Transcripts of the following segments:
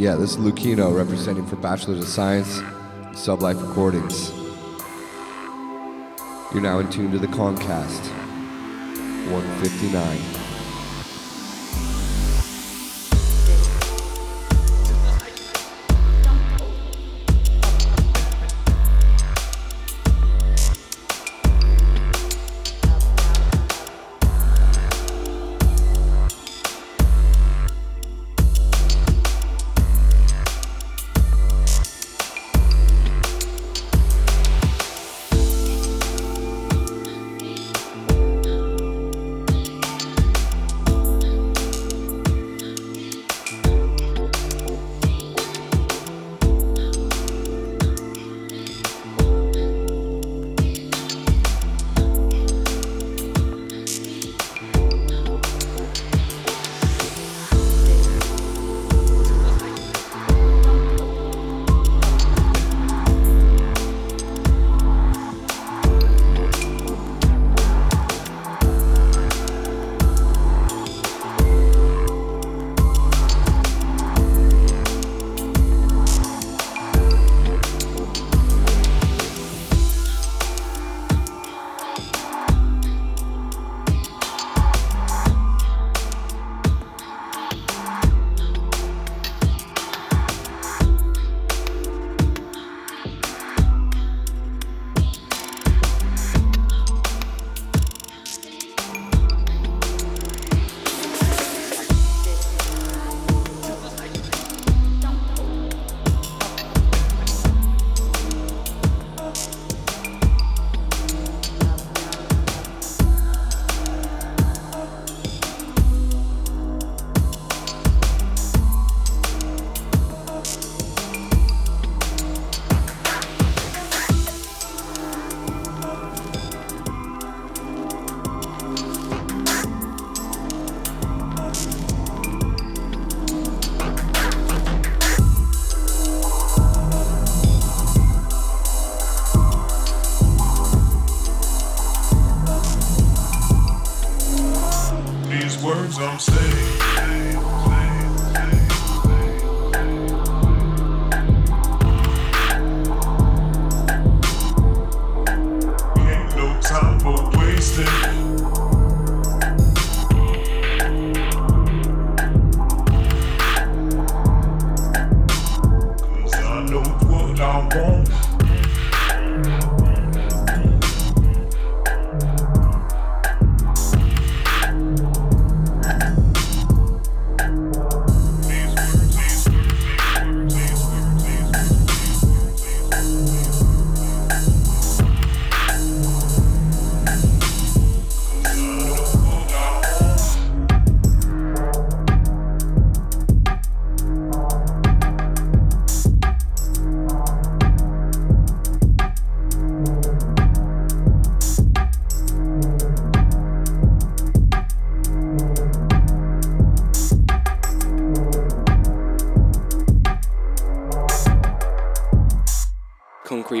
Yeah, this is Lucino representing for Bachelors of Science, Sublife Recordings. You're now in tune to the Concast 159.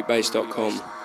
concretebase.com.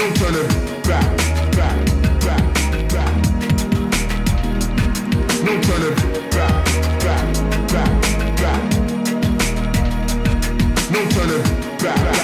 no turning back, back, back, back. No turning back, back, back, back. No turning back. back.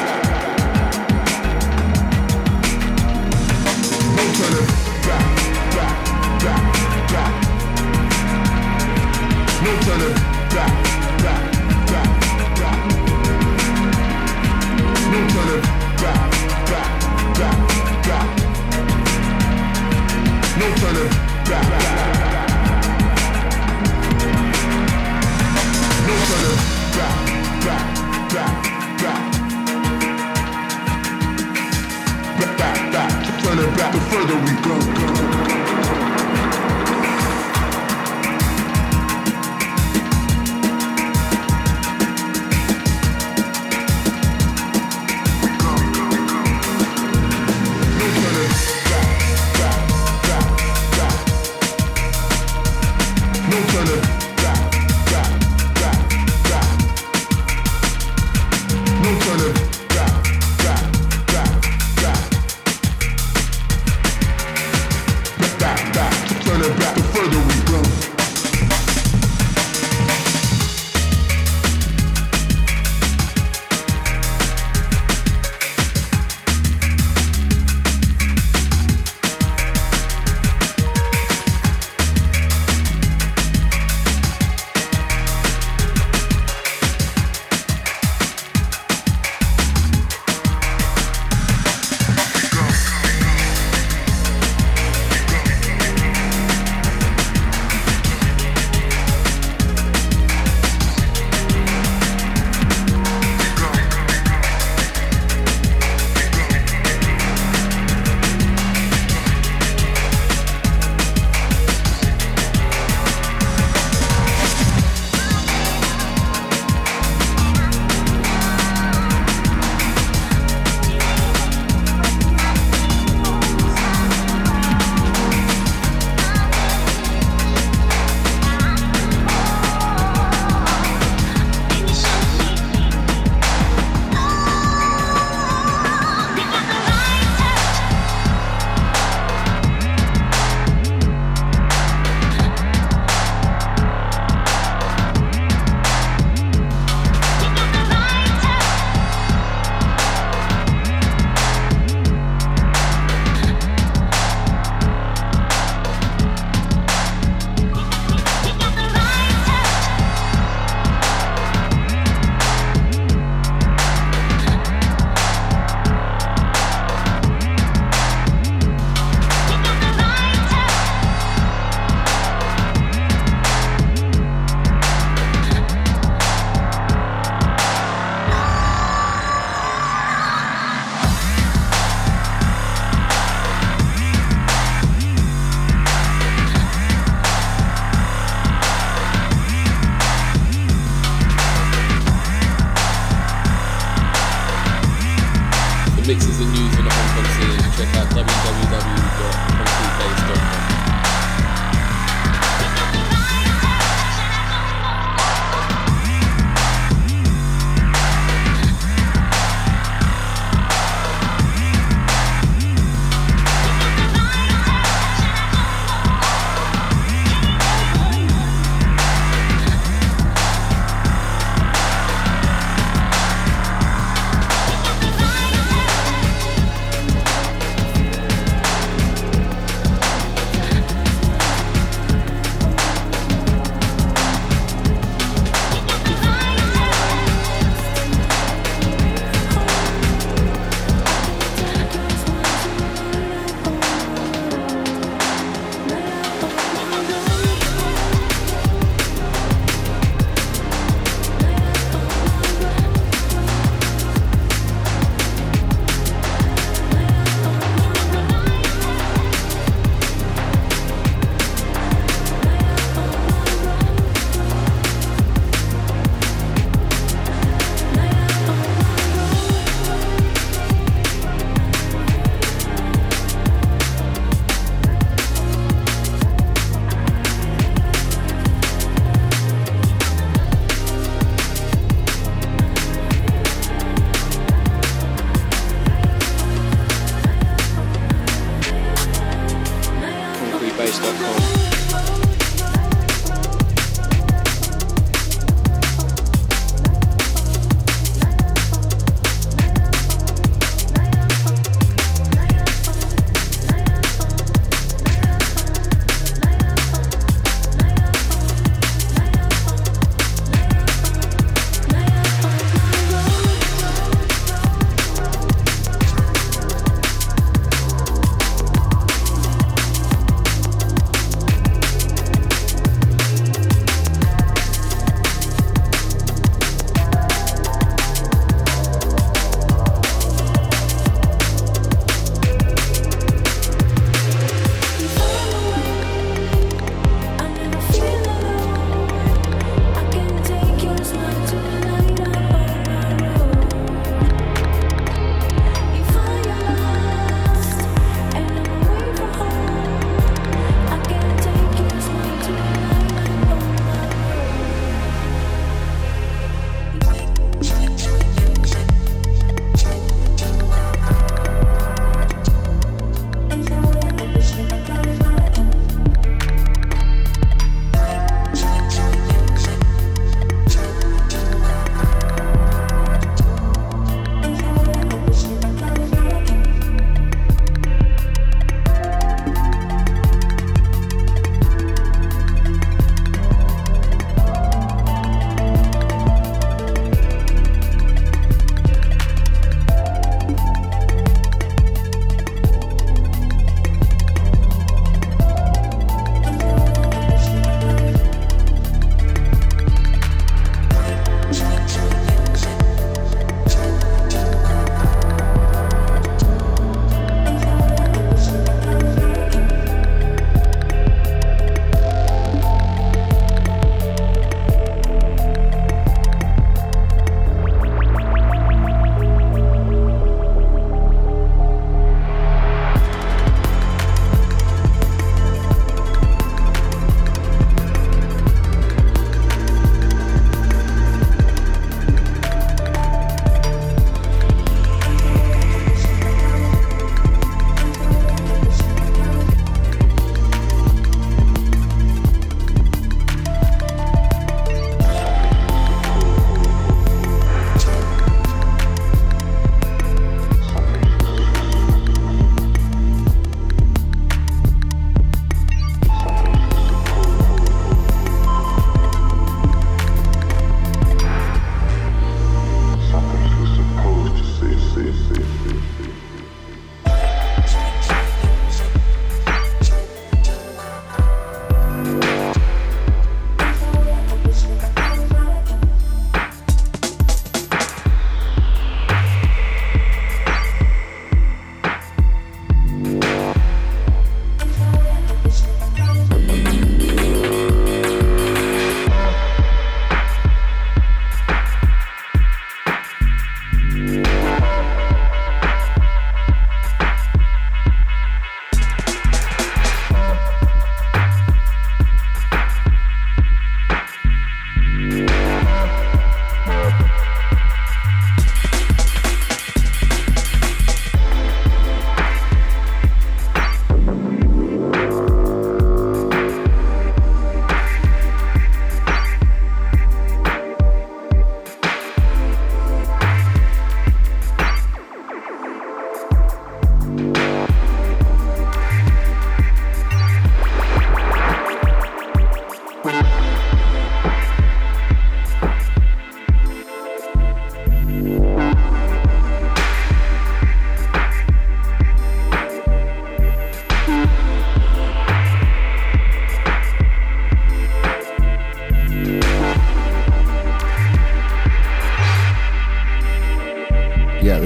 back, the further we go.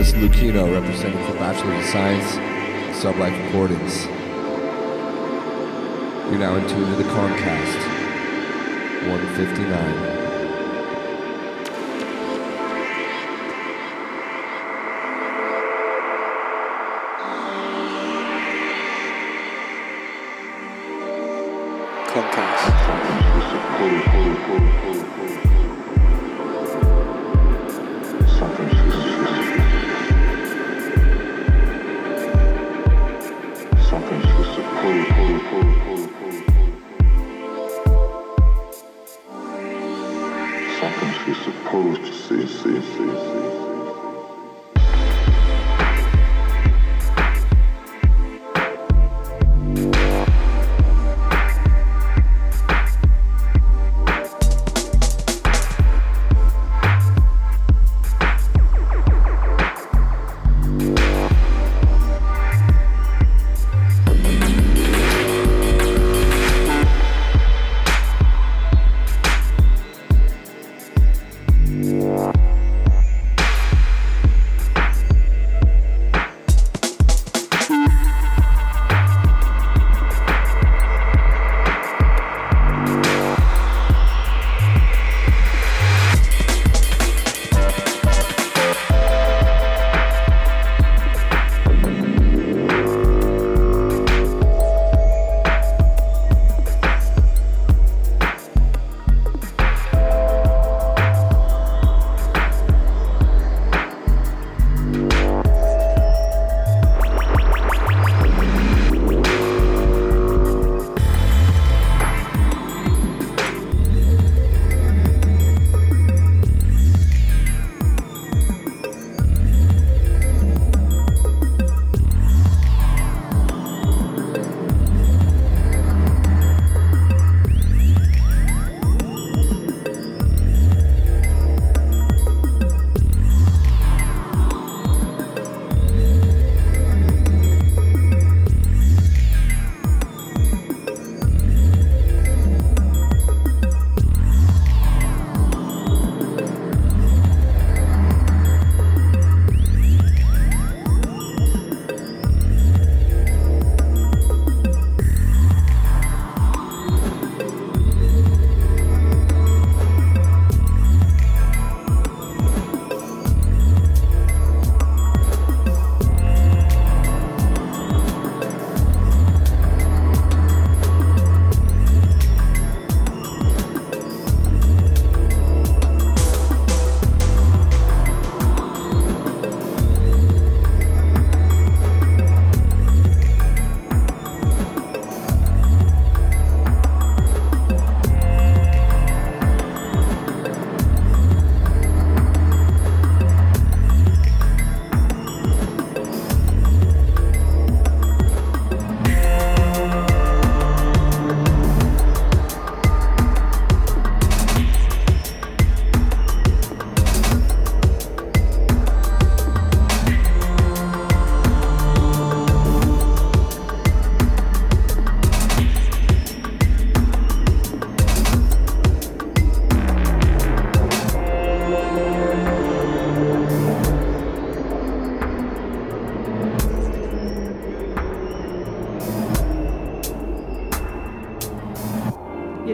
Lucino representing for Bachelor of Science, Sublife Recordings. You're now in tune to the Concast 159.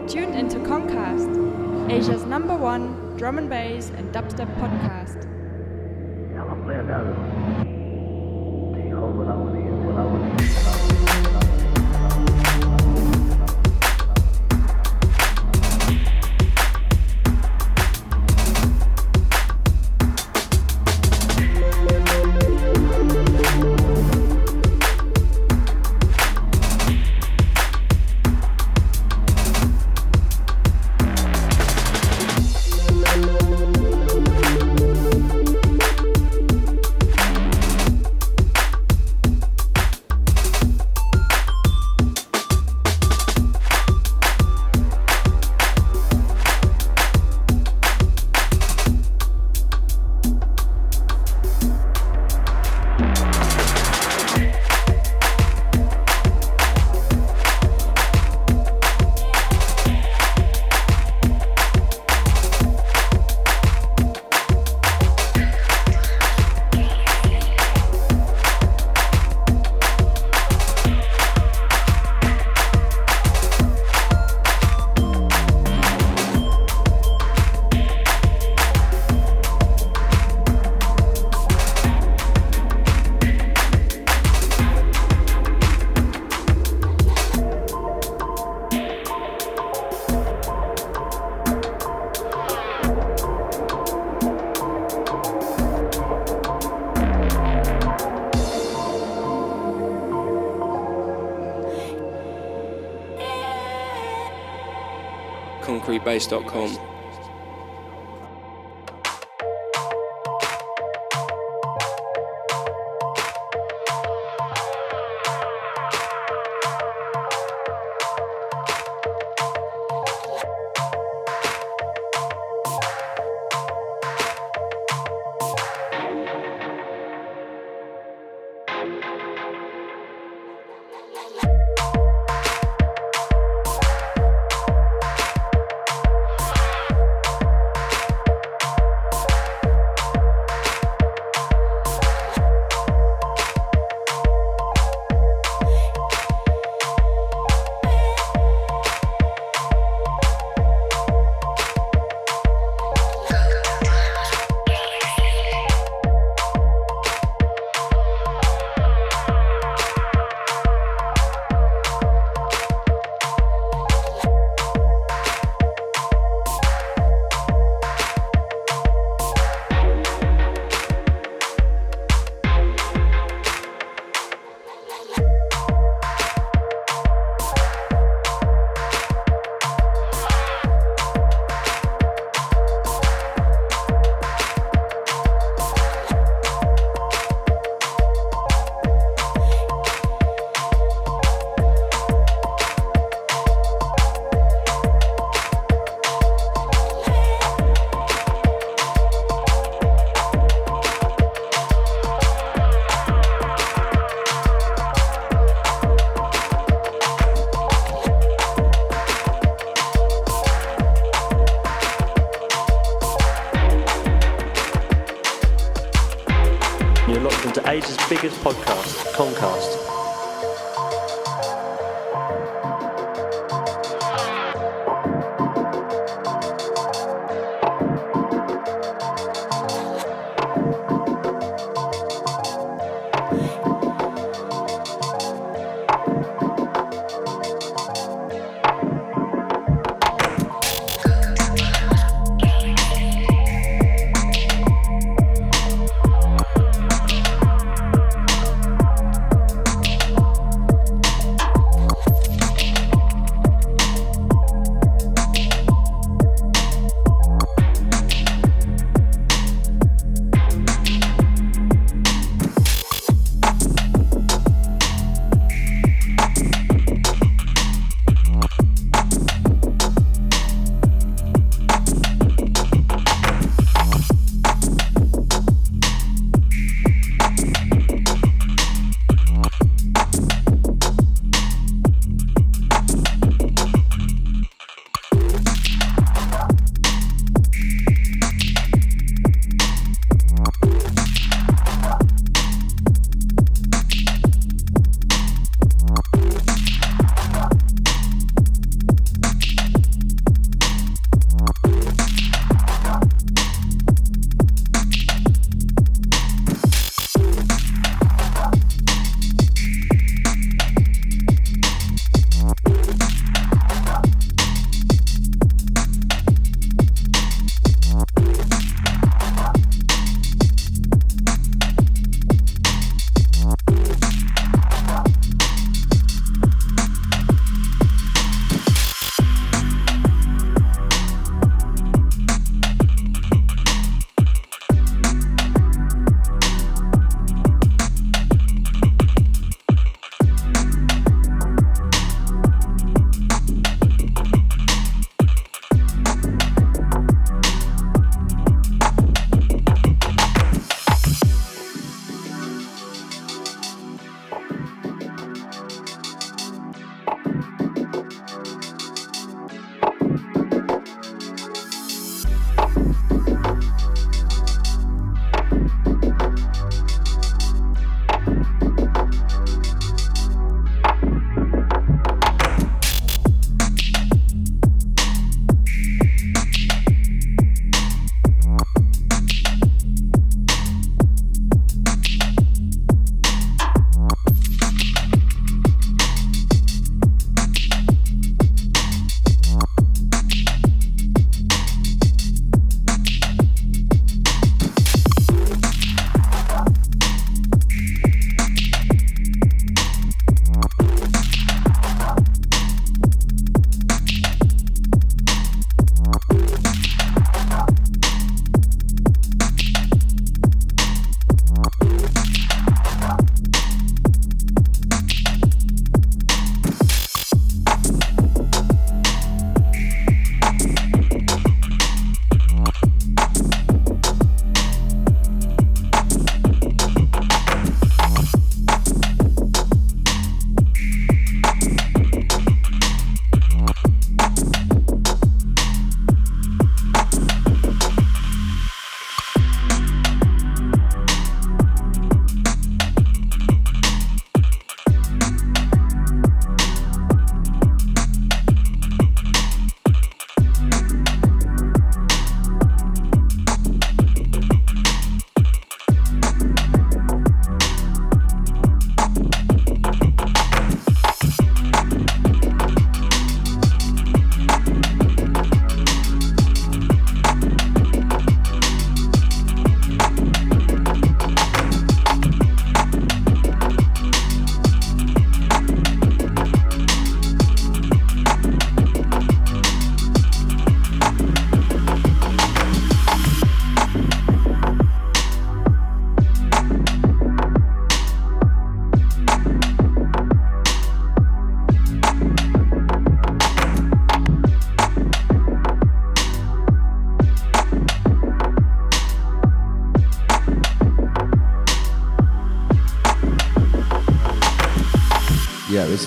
tuned into Concast, Asia's number one drum and bass and dubstep podcast. concretebase.com.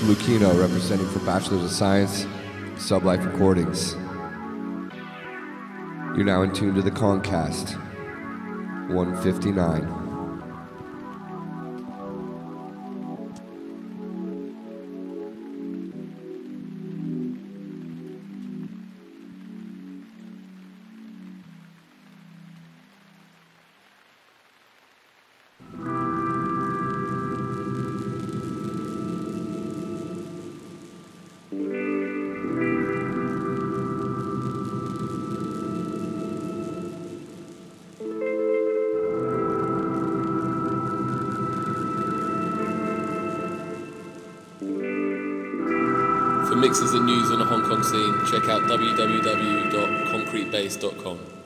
Lucino representing for Bachelors of Science, Sublife Recordings. You're now in tune to the Concast 159. News on the Hong Kong scene, check out www.concretebase.com.